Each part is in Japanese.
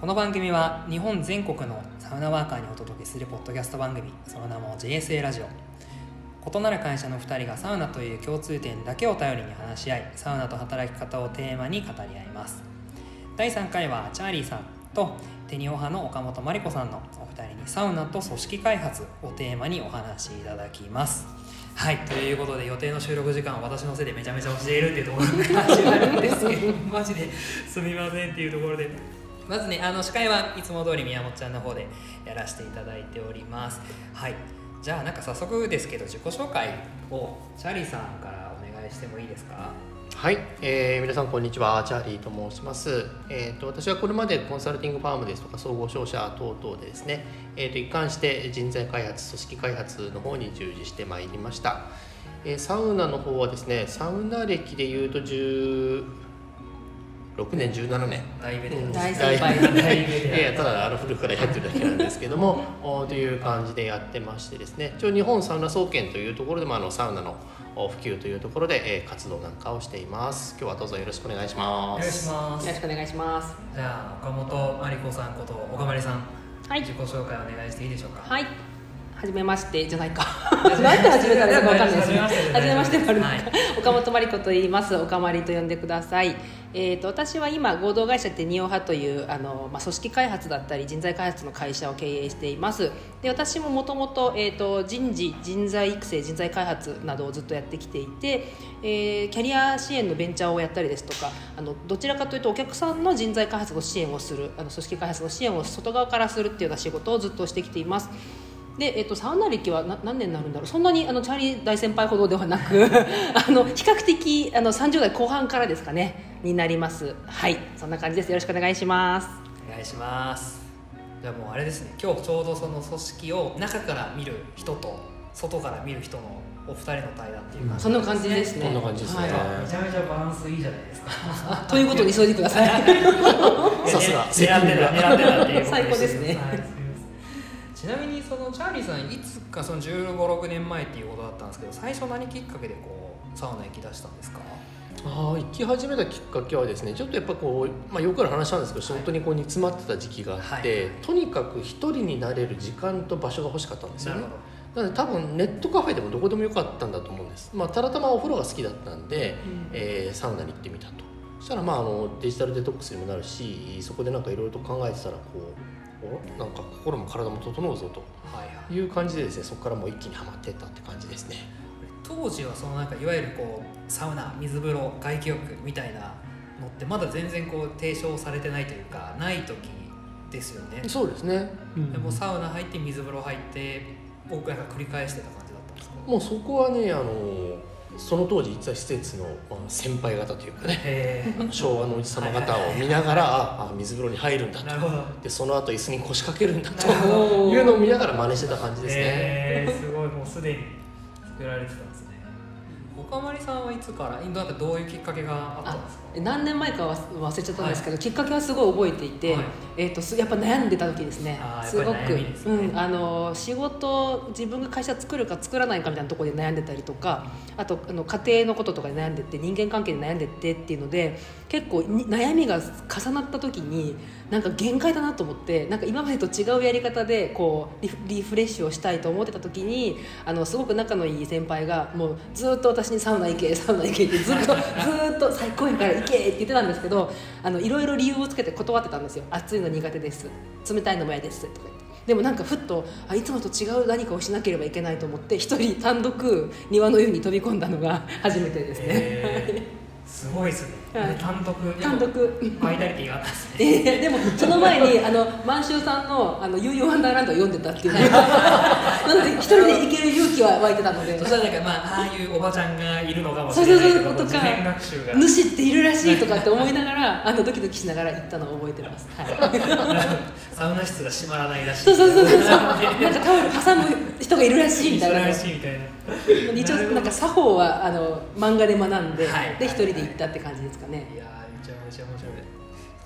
この番組は日本全国のサウナワーカーにお届けするポッドキャスト番組その名も JSA ラジオ。異なる会社の2人がサウナという共通点だけを頼りに話し合いサウナと働き方をテーマに語り合います。第3回はチャーリーさんとテニオ派の岡本真理子さんのお二人にサウナと組織開発をテーマにお話しいただきます。はいということで予定の収録時間は私のせいでめちゃめちゃ教えるっていうところから始まるんですけどマジですみませんっていうところで。まずねあの司会はいつも通り宮本ちゃんの方でやらせていただいております。はい。じゃあなんか早速ですけど自己紹介をチャーリーさんからお願いしてもいいですか？はい、えー皆さんこんにちは。チャーリーと申します、えー、と私はこれまでコンサルティングファームですとか総合商社等々でですね、えー、と一貫して人材開発組織開発の方に従事してまいりました、えーサウナの方はですねサウナ歴でいうと16年17年。大ベテラン。大先輩先輩大ベテラン。いやただあの古くからやってるだけなんですけどもおという感じでやってましてですね。一応日本サウナ総研というところでもあのサウナのお普及というところで、えー活動なんかをしています。今日はどうぞよろしくお願いしおます。願いします。よろしくお願いします。じゃあ岡本真理子さんこと岡まりさん、はい。自己紹介お願いしていいでしょうか？はい。はじめましてじゃないか。なんて始めたらいいかわかんないですね。はじめましてはじめましてもあるのかはい岡本真理子と言います。岡まりと呼んでください。えっ、と私は今合同会社テニオ派というあのまあ組織開発だったり人材開発の会社を経営しています。で私ももともとえっ、と人事人材育成人材開発などをずっとやってきていて、えーキャリア支援のベンチャーをやったりですとかあのどちらかというとお客さんの人材開発の支援をするあの組織開発の支援を外側からするっていうような仕事をずっとしてきています。で、えっと、サウナ歴はな何年になるんだろう？そんなにあのチャーリー大先輩ほどではなく あの比較的あの30代後半からですかねになります。はい。そんな感じです。よろしくお願いします。お願いします。じゃあもうあれですね。今日ちょうどその組織を中から見る人と外から見る人のお二人の対談っていう感じそんな感じですね。こんな感じですね。はい。めちゃめちゃバランスいいじゃないですか。あ ということに急いでください。さすが狙ってた狙ってたっていうこと最高ですねはいちなみにそのチャーリーさんいつかその1 5 6年前っていうことだったんですけど最初何きっかけでこうサウナ行き出したんですか？ああ行き始めたきっかけはですねちょっとやっぱこう、まあ、よくある話なんですけど仕事にこう煮詰まってた時期があって、はい。とにかく一人になれる時間と場所が欲しかったんですよね。なので多分ネットカフェでもどこでもよかったんだと思うんです、まあ、たまたまお風呂が好きだったんで、えーサウナに行ってみたと。そしたらまああのデジタルデトックスにもなるしそこでなんかいろいろと考えてたらこうおなんか心も体も整うぞという感じでですねそこからもう一気にはまっていったって感じですね。当時はそのなんかいわゆるこうサウナ水風呂外気浴みたいなのってまだ全然こう提唱されてないというかない時ですよね、そうですね、でもサウナ入って水風呂入って僕なんか繰り返してた感じだったんですかもうそこはねあのその当時実は施設のまあ先輩方というかね昭和のおじ様方を見ながらああ水風呂に入るんだと。でその後椅子に腰掛けるんだというのを見ながら真似してた感じですね、すごい。もうすでに作られてたんですね岡まりさんはいつからなんかどういうきっかけがあったんですか？何年前かは忘れちゃったんですけど、きっかけはすごい覚えていて、はい。えー、とすやっぱ悩んでた時ですね。すごく、ね。うん、あの仕事自分が会社作るか作らないかみたいなところで悩んでたりとかあとあの家庭のこととかで悩んでって人間関係で悩んでってっていうので結構に悩みが重なった時になんか限界だなと思ってなんか今までと違うやり方でこうリフリフレッシュをしたいと思ってた時にあのすごく仲のいい先輩がもうずっと私にサウナ行けサウナ行けってずっと ずっと最高やから行けって言ってたんですけどあのいろいろ理由をつけて断ってたんですよ。暑いの苦手です。冷たいのも嫌です。とか言って。でもなんかふっとあいつもと違う何かをしなければいけないと思って一人単独庭の湯に飛び込んだのが初めてですね、へー。すごいですね、はい。単独単独。バイタリティがあったんですね。えーでもその前にあの満州さんの「あのユーユーワンダーランド」を読んでたっていう。なので一人で行ける勇気は湧いてたのでそしたらなんかまあああいうおばちゃんがいるのかもしそうれそうそうとかないけど地面学習が。主っているらしいとかって思いながらあのドキドキしながら行ったのを覚えてます、はい、サウナ室が閉まらないらしい。そうそうそうそう。な なんかタオル挟む人がいるらしいみたいな。らしいみたいな。一応なんか作法はあの漫画で学んで、はい。で一人で行ったって感じですかね。いやーめちゃめちゃ面白い。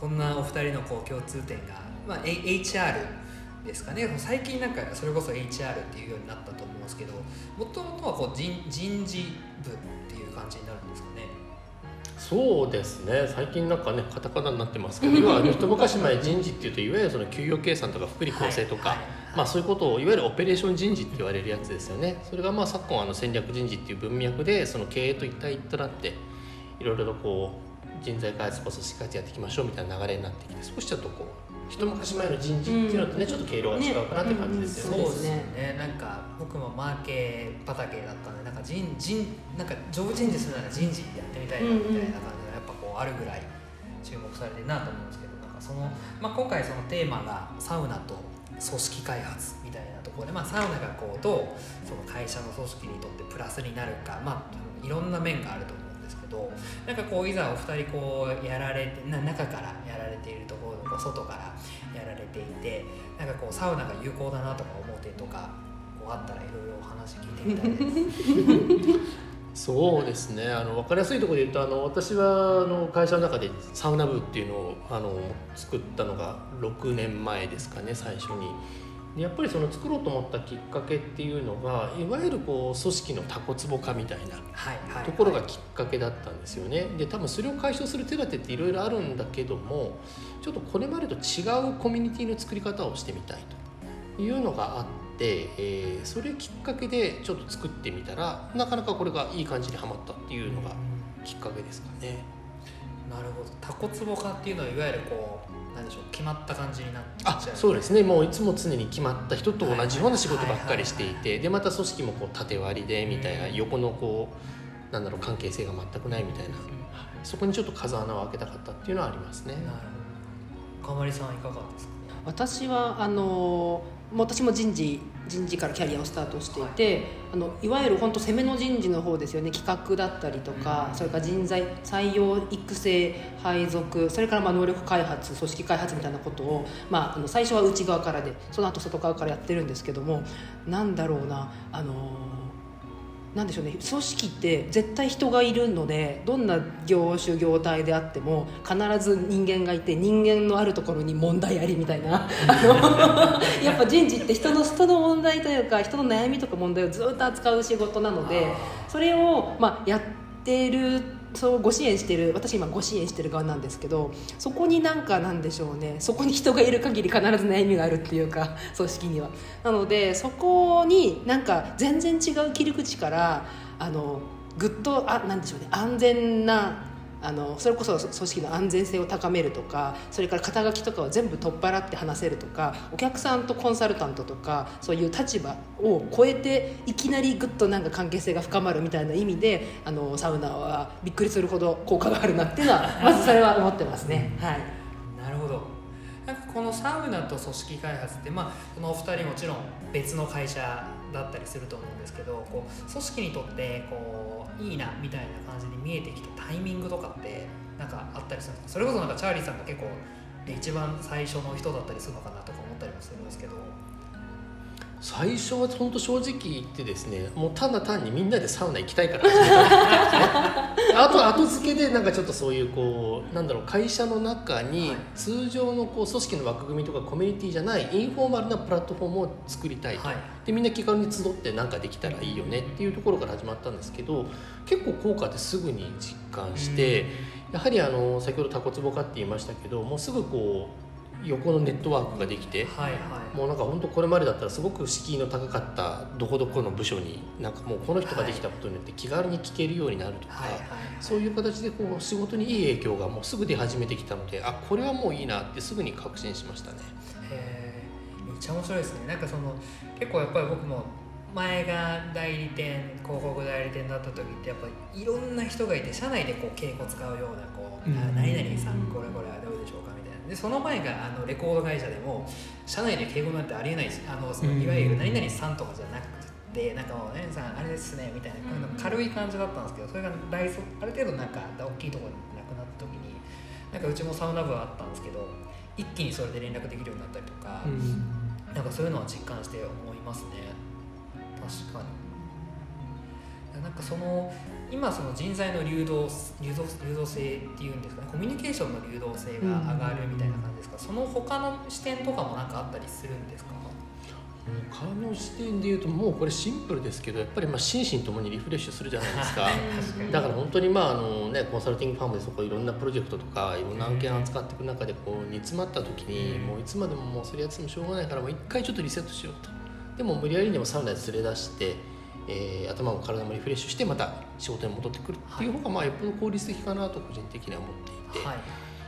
こんなお二人のこう共通点が、まあ、A- HR ですかね。最近なんかそれこそ HR っていうようになったと思うんですけどもともとはこう人人事部っていう感じになるんですかね。そうですね。最近なんかねカタカナになってますけど要は 一昔前人事っていうといわゆるその給与計算とか福利厚生とか、はいはいまあ、そういうことをいわゆるオペレーション人事って言われるやつですよね。それがまあ昨今あの戦略人事っていう文脈でその経営と一体一体となっていろいろとこう人材開発とか組織開発やっていきましょうみたいな流れになってきて少しちょっとこう一昔前の人事っていうのとね、ちょっと経路が違うかなって感じですよね。ね。そうですね。なんか僕もマーケ畑だったんでなんか人人なんか上人事するなら人事やってみたいなみたいな感じがやっぱこうあるぐらい注目されてるなと思うんですけどなんかその、まあ、今回そのテーマがサウナと組織開発みたいなところで、まあ、サウナがこうどうその会社の組織にとってプラスになるか、まあ、いろんな面があると思うんですけどなんかこういざお二人こうやられてな中からやられているところとこう外からやられていてなんかこうサウナが有効だなとか思う点とかこうあったらいろいろお話聞いてみたいです。そうですねあの分かりやすいところで言うとあの私はあの会社の中でサウナ部っていうのをあの作ったのが6年前ですかね最初に。でやっぱりその作ろうと思ったきっかけっていうのがいわゆるこう組織のタコツボ化みたいなところがきっかけだったんですよね。で多分それを解消する手立てっていろいろあるんだけどもちょっとこれまでと違うコミュニティの作り方をしてみたいというのがあって、えーそれきっかけでちょっと作ってみたらなかなかこれがいい感じにはまったっていうのがきっかけですかね。なるほどタコツボ化っていうのはいわゆるこうなんでしょう決まった感じになっちゃあうそうですね。もういつも常に決まった人と同じような仕事ばっかりしていてでまた組織もこう縦割りでみたいなうん横のこうなんだろう関係性が全くないみたいな。そこにちょっと風穴を開けたかったっていうのはありますね。なるほど。かまりさんいかがですか？私はあの私も人事人事からキャリアをスタートしていて、あのいわゆる本当攻めの人事の方ですよね。企画だったりとか、うん。それから人材採用育成配属それからまあ能力開発組織開発みたいなことを、まあ、あの最初は内側からでその後外側からやってるんですけどもなんだろうなあのなんでしょうね。組織って絶対人がいるのでどんな業種業態であっても必ず人間がいて人間のあるところに問題ありみたいな。やっぱ人事って人の人の問題というか人の悩みとか問題をずっと扱う仕事なのでそれを、まあ、やっててるそうご支援してる私今ご支援してる側なんですけどそこになんかなんでしょうねそこに人がいる限り必ず悩みがあるっていうか 組織には。なのでそこになんか全然違う切り口からあのぐっとあなんでしょうね安全なあのそれこそ組織の安全性を高めるとかそれから肩書きとかを全部取っ払って話せるとかお客さんとコンサルタントとかそういう立場を超えていきなりぐっとなんか関係性が深まるみたいな意味であのサウナはびっくりするほど効果があるなっていうのは まずそれは思ってますね。はいなるほどなんかこのサウナと組織開発ってまあこのお二人もちろん別の会社だったりすると思うんですけどこう組織にとってこういいなみたいな感じに見えてきたタイミングとかってなんかあったりするんですか？それこそなんかチャーリーさんが結構で一番最初の人だったりするのかなとか思ったりもするんですけど。最初は本当正直言ってですねもうただ単にみんなでサウナ行きたいから始めたあと後付けでなんかちょっとそういうこうなんだろう会社の中にはい。通常のこう組織の枠組みとかコミュニティじゃないインフォーマルなプラットフォームを作りたいと、はい。でみんな気軽に集って何かできたらいいよねっていうところから始まったんですけど結構効果ってすぐに実感して、やはりあの先ほどタコツボ化って言いましたけどもうすぐこう横のネットワークができてはいはい。もうなんか本当これまでだったらすごく敷居の高かったどこどこの部署になんかもうこの人ができたことによって気軽に聞けるようになるとか、はいはいそういう形でこう仕事にいい影響がもうすぐ出始めてきたのであこれはもういいなってすぐに確信しましたね。へー。めっちゃ面白いですね。なんかその結構やっぱり僕も前が代理店広告代理店だった時ってやっぱりいろんな人がいて社内でこう敬語使うようなこう、うん。あ何々さんこれこれでその前があのレコード会社でも社内で敬語なんてありえないしあのそのうん。いわゆる何々さんとかじゃなくてなんかもう何々さんあれですねみたいなうん。軽い感じだったんですけどそれが大そある程度なんか大きいところになくなった時になんかうちもサウナ部はあったんですけど一気にそれで連絡できるようになったりとか、なんかそういうのは実感して思いますね。確かにかその今その人材の流動流動流動性っていうんですかねコミュニケーションの流動性が上がるみたいな感じですか、その他の視点とかもなんかあったりするんですか？他の視点で言うともうこれシンプルですけどやっぱりまあ心身ともにリフレッシュするじゃないですか。だから本当にまああの、ね、コンサルティングファームでそこいろんなプロジェクトとかいろんな案件扱っていく中でこう煮詰まった時にもういつまでももうそれやってもしょうがないからもう一回ちょっとリセットしようと。でも無理やりにもサウナで連れ出して、えー頭も体もリフレッシュしてまた仕事に戻ってくるっていう方がまあよっぽど効率的かなと個人的には思っていて。はい。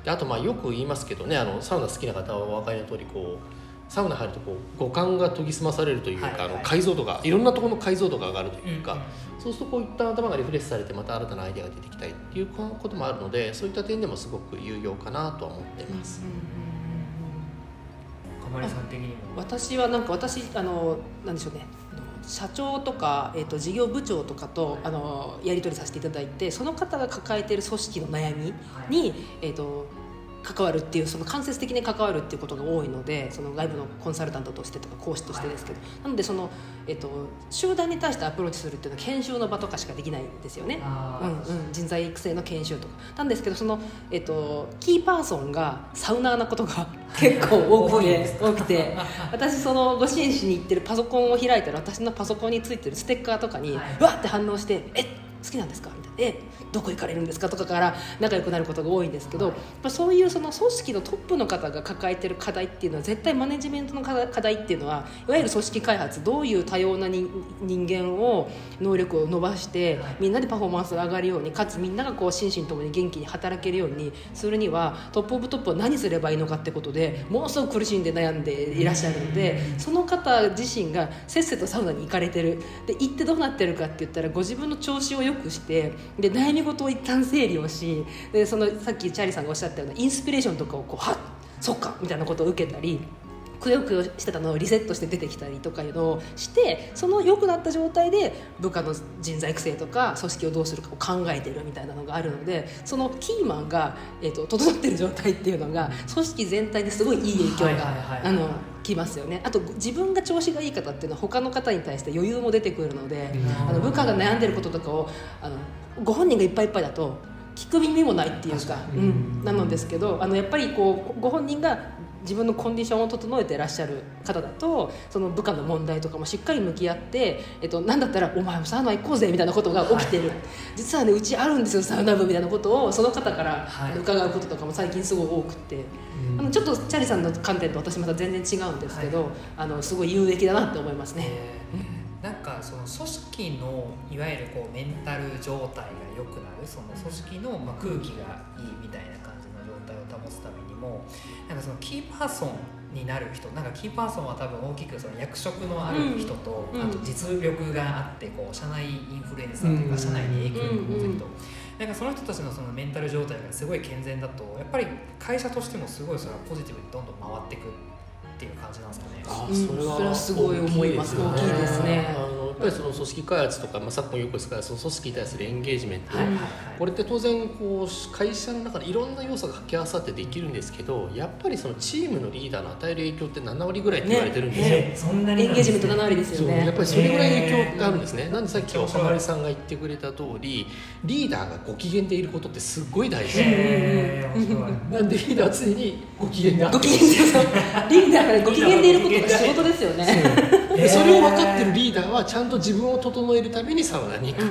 であとまあよく言いますけどねあのサウナ好きな方はお分かりの通りこうサウナ入るとこう五感が研ぎ澄まされるというか、はいはい。あの解像度がいろんなところの解像度が上がるというか、うんそうするとこういった頭がリフレッシュされてまた新たなアイデアが出てきたりっていうこともあるのでそういった点でもすごく有用かなとは思っています。かまりさん的にも。私はなんか私あのなんでしょうね社長とか、えー、と事業部長とかとあのやり取りさせていただいてその方が抱えている組織の悩みに、えー、と関わるっていうその間接的に関わるっていうことが多いのでその外部のコンサルタントとしてとか講師としてですけど、なのでその、えー、と集団に対してアプローチするっていうのは研修の場とかしかできないんですよね。あうんうん、人材育成の研修とか。なんですけどその、えっと、キーパーソンがサウナーなことが 結構多くて多くて私そのご支援しに行ってるパソコンを開いたら私のパソコンについてるステッカーとかに、はい。うわって反応して「え好きなんですか?」みたいな「えどこ行かれるんですか?」とかから仲良くなることが多いんですけど、はい。やっぱそういうその組織のトップの方が抱えてる課題っていうのは絶対マネジメントの課題っていうのはいわゆる組織開発どういう多様な人人間を能力を伸ばしてみんなでパフォーマンスが上がるようにかつみんながこう心身ともに元気に働けるようにするにはトップオブトップは何すればいいのかってことでものすごく苦しんで悩んでいらっしゃるのでその方自身がせっせとサウナに行かれてる。で行ってどうなってるかって言ったらご自分の調子を良くしてで悩み事を一旦整理をしでそのさっきチャーリーさんがおっしゃったようなインスピレーションとかをこうはっそっかみたいなことを受けたりくよくよしてたのをリセットして出てきたりとかいうのをしてその良くなった状態で部下の人材育成とか組織をどうするかを考えてるみたいなのがあるのでそのキーマンが、えー、と整ってる状態っていうのが組織全体ですごいいい影響がきますよね。あと自分が調子がいい方っていうのは他の方に対して余裕も出てくるのであの部下が悩んでることとかをあのご本人がいっぱいいっぱいだと聞く耳もないっていうか、うん、なのですけどあのやっぱりこうご本人が自分のコンディションを整えてらっしゃる方だとその部下の問題とかもしっかり向き合って、えっと、なんだったら「お前もサウナ行こうぜ」みたいなことが起きてる、実はねうちあるんですよサウナ部みたいなことを。その方からはい。伺うこととかも最近すごい多くて、あのちょっとチャーリーさんの観点と私また全然違うんですけど、あのすごい有益だなって思いますね。えー。なんかその組織のいわゆるこうメンタル状態が良くなるその組織のまあ空気がいいみたいな感じの状態を保つためにもなんかそのキーパーソンになる人なんかキーパーソンは多分大きくその役職のある人と、うん。あと実力があってこう社内インフルエンサーというかうん。社内に影響力を持つ人、なんかその人たちのそのメンタル状態がすごい健全だとやっぱり会社としてもすごいそれはポジティブにどんどん回っていくっていう感じなんですかね。あうん。それはすごい思います大き大きいですね。あのやっぱりその組織開発とか、まあ、昨今よくですからその組織に対するエンゲージメント、はいはいはいこれって当然こう会社の中でいろんな要素が掛け合わさってできるんですけどやっぱりそのチームのリーダーの与える影響って7割ぐらいって言われてるんですよ。ねそんなにエンゲージメント7割ですよね。やっぱりそれぐらい影響があるんですね、へーなんでさっき岡丸さんが言ってくれた通りリーダーがご機嫌でいることってすっごい大事、へーなんでリーダーは常にご機嫌であってご機嫌で。リーダーがご機嫌でいることが仕事ですよね。でそれを分かってるリーダーはちゃんと自分を整えるためにサウナに行く、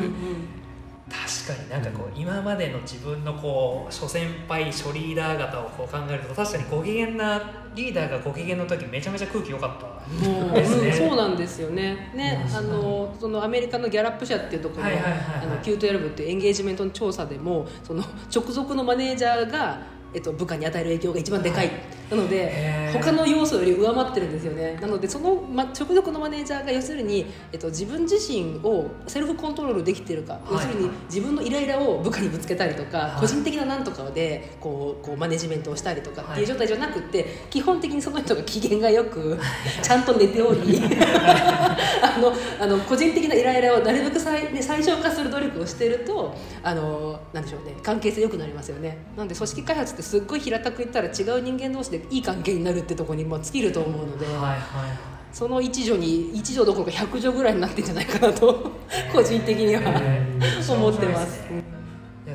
確かになんかこう今までの自分のこう諸先輩諸リーダー方をこう考えると確かにご機嫌なリーダーがご機嫌の時めちゃめちゃ空気良かった。もうですね。そうなんですよね。ね、うん。あのそのアメリカのギャラップ社っていうところのはいはいはいはい。あの Q12 っていうエンゲージメントの調査でもその直属のマネージャーがえっと部下に与える影響が一番でかい。なので他の要素より上回ってるんですよね。なのでそのま直属のマネージャーが要するにえっと自分自身をセルフコントロールできてるか、はい。要するに自分のイライラを部下にぶつけたりとか、はい。個人的ななんとかでこうこうマネジメントをしたりとかっていうはい状態じゃなくて、基本的にその人が機嫌がよくちゃんと寝ており あのあの個人的なイライラをなるべく最,、ね、最小化する努力をしてるとあのなんでしょうね関係性良くなりますよね。なので組織開発ってすっごい平たく言ったら違う人間同士でいい関係になるってところにも尽きると思うので。はいはいその一助に一助どころか100助ぐらいになってんじゃないかなと個人的にはへー。思ってます。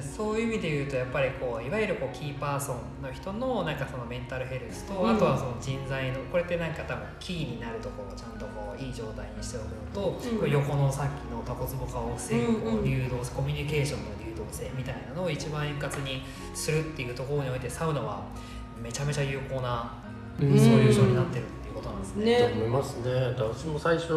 そういう意味で言うとやっぱりこういわゆるこうキーパーソンの人のなんかそのメンタルヘルスと、うん。あとはその人材のこれってなんか多分キーになるところをちゃんとこういい状態にしておくのと、うん。横のさっきのタコツボ化を防ぐこうん。うんコミュニケーションの流動性みたいなのを一番円滑にするっていうところにおいてサウナはめちゃめちゃ有効なうん。ソリューションになってるっていうことなんですね。ね。と思いますね。私も最初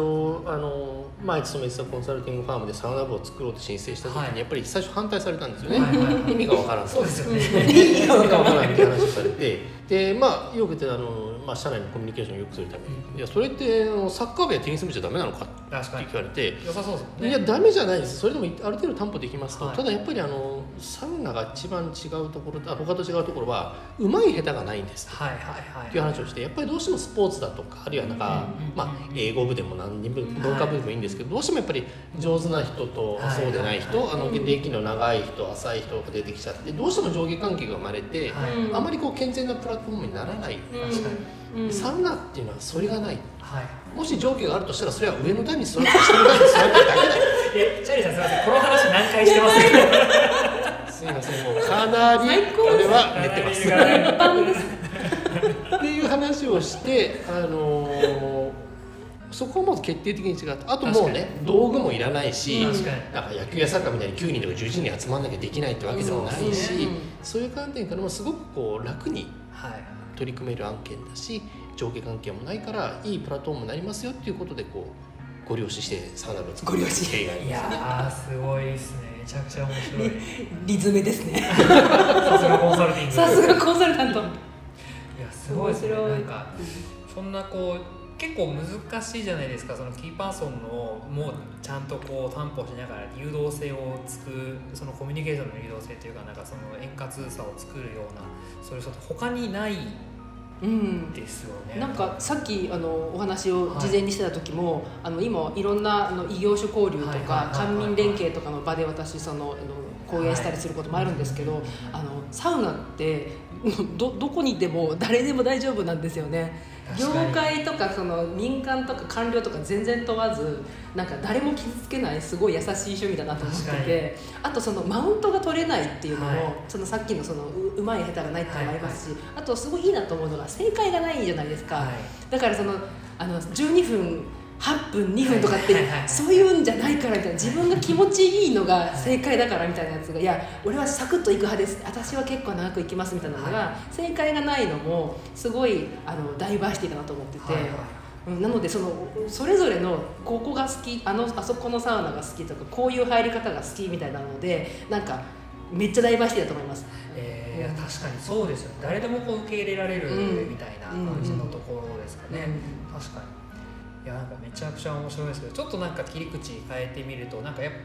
あの前勤めてたコンサルティングファームでサウナ部を作ろうと申請した時に、はい。やっぱり最初反対されたんですよね、はいはいはい。意味がわからんとそうですよね。意味がわからんって話をされて。でまあよく言ってあの、まあ、社内のコミュニケーションを良くするために、いやそれってあのサッカー部やテニス部じゃダメなのか聞かれて。良さそうですね。いやダメじゃないです。それでもある程度担保できますと、はい。ただやっぱりあのサウナが一番違うところあ他と違うところはうまい下手がないんです。はいはいはい。っていう話をしてやっぱりどうしてもスポーツだとかあるいはなんか、まあ、英語部でも何人部文化部でもいいんですけど、どうしてもやっぱり上手な人とはい。そうでない人、はい。あの歴の長い人浅い人が出てきちゃってどうしても上下関係が生まれて、あまりこう健全なプラットフォームにならない、うん。サウナっていうのはそれがないはい。もし上下があるとしたらそれは上の段に座って下の段に座ってるだけだえ、チャーリーさんすみません。この話何回してます？か。すいませんもうかなりこれは寝てます。っていう話をして、あのーそこはもう決定的に違ったあともうね道具もいらないし、なんか野球やサッカーみたいに9人とか11人集まんなきゃできないってわけでもないし、うんそういう観点からもすごくこう楽にい。取り組める案件だし上下関係もないからいいプラットフォームになりますよっていうことでこうご了承してサウナ部を作る経緯がありいますね。やーすごいですね。めちゃくちゃ面白い。リズメですね さすがコンサルティング。さすがコンサルタントいやすごいですね。なんかそんなこう結構難しいじゃないですか。そのキーパーソンのもうちゃんとこう担保しながら誘導性をつくそのコミュニケーションの誘導性というかなんかその円滑さを作るようなそういう人って他にないうんですよね。なんかさっきあのお話を事前にしてた時も、あの今いろんなあの異業種交流とはいはいはいかはい。官民連携とかの場で私そのあの講演したりすることもあるんですけど、あのサウナってどどこにでも誰でも大丈夫なんですよね。業界とかその民間とか官僚とか全然問わずなんか誰も傷つけないすごい優しい趣味だなと思っててあとそのマウントが取れないっていうのも、はい。そのさっきのそのううまい下手がないっていうのもありますし、あとすごいいいなと思うのが正解がないじゃないですか、はい。だからそのあの12分8分2分とかって、そういうんじゃないからみたいな自分が気持ちいいのが正解だからみたいなやつがいや俺はサクッといく派です。私は結構長くいきますみたいなのが、は正解がないのもすごいあのダイバーシティだなと思ってて。はいはいうんなのでそのそれぞれのここが好きあのあそこのサウナが好きとかこういう入り方が好きみたいなのでなんかめっちゃダイバーシティだと思います。えーいや確かにそうですよ。ね誰でもこう受け入れられるうん。みたいな感じのところですかね、確かにいやなんかめちゃくちゃ面白いですけどちょっとなんか切り口変えてみるとなんかやっぱ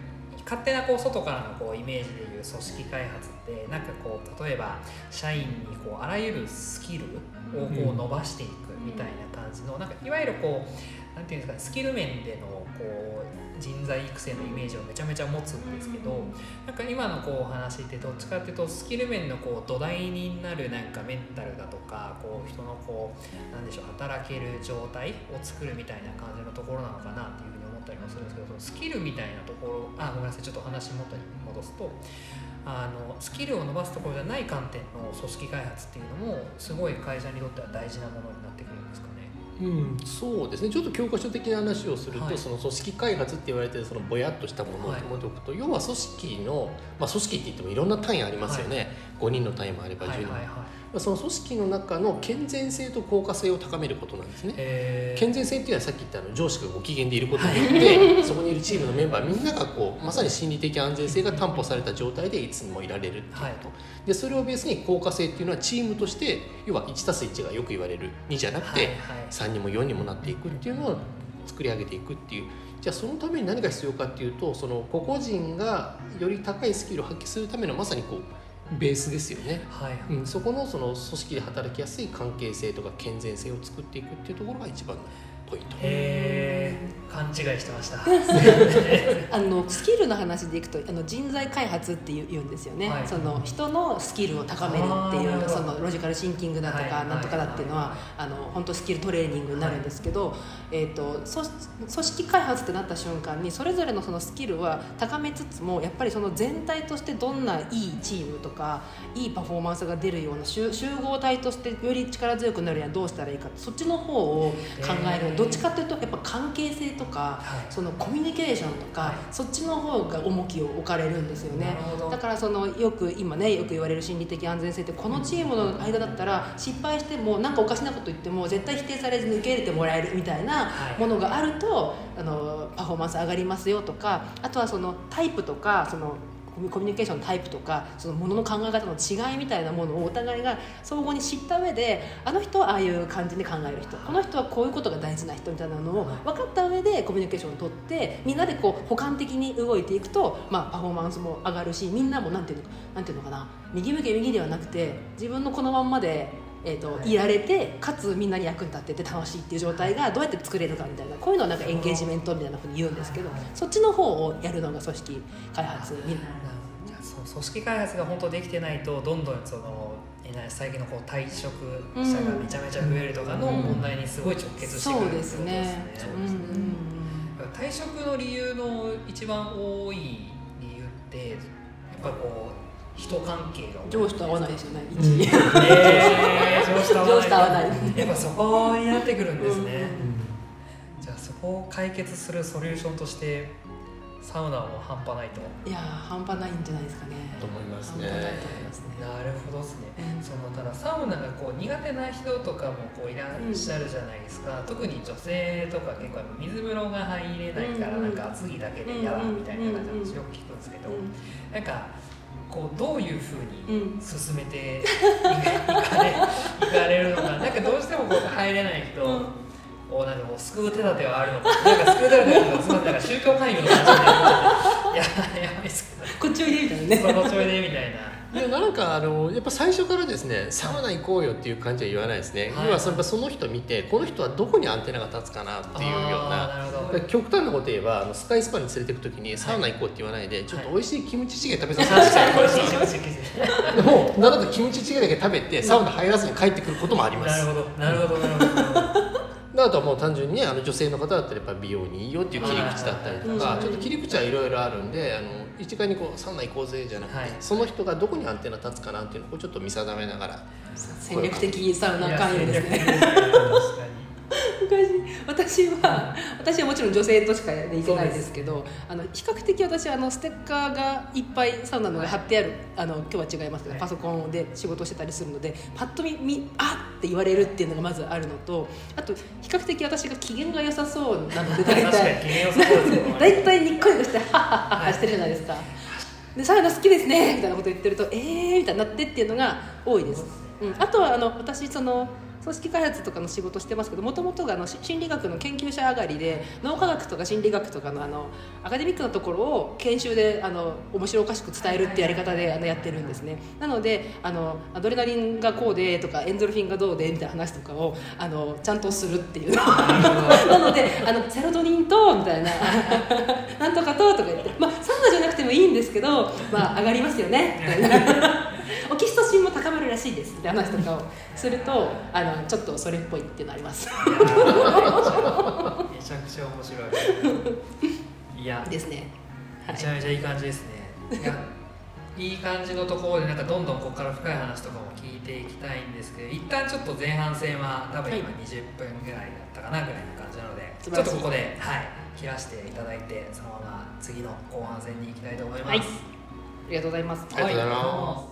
勝手なこう外からのこうイメージでいう組織開発ってなんかこう例えば社員にこうあらゆるスキルをこう伸ばしていくみたいな感じのなんかいわゆるこうなんていうんですかねスキル面でのこう人材育成のイメージをめちゃめちゃ持つんですけど、なんか今のこうお話ってどっちかっていうとスキル面のこう土台になるなんかメンタルだとかこう人のこうなんでしょう働ける状態を作るみたいな感じのところなのかなっていうふうに思ったりもするんですけどそのスキルみたいなところあごめんなさいちょっと話元に戻すとあのスキルを伸ばすところじゃない観点の組織開発っていうのもすごい会社にとっては大事なものになってくるんですか？うん、そうですね。ちょっと教科書的な話をすると、はい。その組織開発って言われてるそのぼやっとしたものをはい。持っておくと、要は組織の、まあ、組織って言ってもいろんな単位ありますよね、5人の単位もあれば10人。も、はいはいはいその組織の中の健全性と効果性を高めることなんですね。えー。健全性っていうのはさっき言ったあの上司がご機嫌でいることによって、そこにいるチームのメンバーみんながこうまさに心理的安全性が担保された状態でいつもいられるっていうこと、はい。でそれをベースに効果性っていうのはチームとして要は 1+1 がよく言われる2じゃなくて、はいはい。3にも4にもなっていくっていうのを作り上げていくっていうじゃあそのために何が必要かっていうとその個々人がより高いスキルを発揮するためのまさにこうベースですよね。はいはいうん、そこのその組織で働きやすい関係性とか健全性を作っていくっていうところが一番のポイント。勘違いしてました。あのスキルの話でいくとあの人材開発っていう言うんですよね、はい。その人のスキルを高めるっていうそのロジジカルシンキングだとか、はい。なんとかだっていうのは、本当スキルトレーニングになるんですけど、えー、と組組織開発ってなった瞬間にそれぞれのそのスキルは高めつつもやっぱりその全体としてどんないいチームとかいいパフォーマンスが出るような集集合体としてより力強くなるにはどうしたらいいかそっちの方を考える、えー。どっちかというとやっぱ関係性とか、はい。そのコミュニケーションとか、はい。そっちの方が重きを置かれるんですよね。だからそのよく今ねよく言われる心理的安全性ってこのチームの間だったら失敗しても何かおかしなこと言っても絶対否定されずに受け入れてもらえるみたいなはい。ものがあるとあのパフォーマンス上がりますよとかあとはそのタイプとかそのコミュニケーションのタイプとかそのものの考え方の違いみたいなものをお互いが相互に知った上であの人はああいう感じで考える人この人はこういうことが大事な人みたいなのを分かった上でコミュニケーションを取ってみんなでこう補完的に動いていくと、まあ、パフォーマンスも上がるしみんなもなんていうのなんていうのかな右向け右ではなくて自分のこのまんまで。えーとはい。いられてかつみんなに役に立ってて楽しいっていう状態がどうやって作れるかみたいなこういうのをなんかエンゲージメントみたいなふうに言うんですけどそっちの方をやるのが組織開発に。じゃあそう組織開発が本当できてないとどんどんその最近のこう退職者がめちゃめちゃ増えるとかの問題にすごい直結してくるってことですすね。退職の理由の一番多い理由ってやっぱこう人関係が上司と合わないですよね、うん。一位え。ー上司と合わない。上司と合わない。やっぱそこになってくるんですね、うん。じゃあそこを解決するソリューションとしてサウナも半端ないと。いやー半端ないんじゃないですかね。と思いますね。ね。なるほどですね、うん。そのただサウナがこう苦手な人とかもこういらっしゃるじゃないですか、特に女性とか結構水風呂が入れないからうんなんか暑いだけで嫌だみたいな感じの話よく聞くんですけど、なんかこうどういうふうにうん。進めていかれ いかれるのか。なんかどうしてもこう入れない人うんをなんかこう救う手立てはあるのか。なんか救う手立てはつまりなんか宗教勧誘の話になっちゃっていややばいっすけ こっちおいでみたいなどね。そのちょいでみたいな。いやなんかあのやっぱ最初からですねサウナ行こうよっていう感じは言わないですね、はい。要はそのその人見てこの人はどこにアンテナが立つかなっていうようななるほど。極端なこと言えばあのスカイスパに連れてく時にサウナ行こうって言わないで、ちょっとはい美味しいキムチチゲ食べさせても なんだとキムチチゲだけ食べてサウナ入らずに帰ってくることもあります。なるほど。なるほどなるほどあとはもう単純にねあの女性の方だったらやっぱ美容にいいよっていう切り口だったりとはいかちょっと切り口はいろいろあるんであの一概にこうサウナ行こうぜじゃなくて、はいその人がどこにアンテナ立つかなっていうのをちょっと見定めながら戦略的サウナ関与ですね私は私はもちろん女性としか、ね、行けないですけどあの比較的私はあのステッカーがいっぱいサウナのが貼ってあるあの今日は違いますけど、はい。パソコンで仕事してたりするのでパッと見見あって言われるっていうのがまずあるのとあと比較的私が機嫌が良さそうなので大体。大体にっこりとしてハッハッハッハしてるじゃないですか。でサウナ好きですねみたいなこと言ってるとえーみたいになってっていうのが多いです。うん、あとはあの私その組織開発とかの仕事してますけどもともとがあのし心理学の研究者上がりで脳科学とか心理学とかのあのアカデミックなところを研修であの面白おかしく伝えるってやり方であのやってるんですね。なのであのアドレナリンがこうでとかエンドルフィンがどうでみたいな話とかをあのちゃんとするっていう なのであのセロトニンとみたいな。なんとかととか言って。まあサウナじゃなくてもいいんですけどまあ上がりますよね。みたいなしいですって話とかをするとあのちょっとそれっぽいっていうのあります。いやーめちゃくちゃ面白い。いや。ですね。はい。めちゃめちゃいい感じですね。いやいい感じのところでなんかどんどんここから深い話とかも聞いていきたいんですけど一旦ちょっと前半戦は多分今はい。20分ぐらいだったかなぐらいの感じなので、素晴らしい。ちょっとここではい切らしていただいてそのまま次の後半戦に行きたいと思います、はい。ありがとうございます。ありがとうございます。はい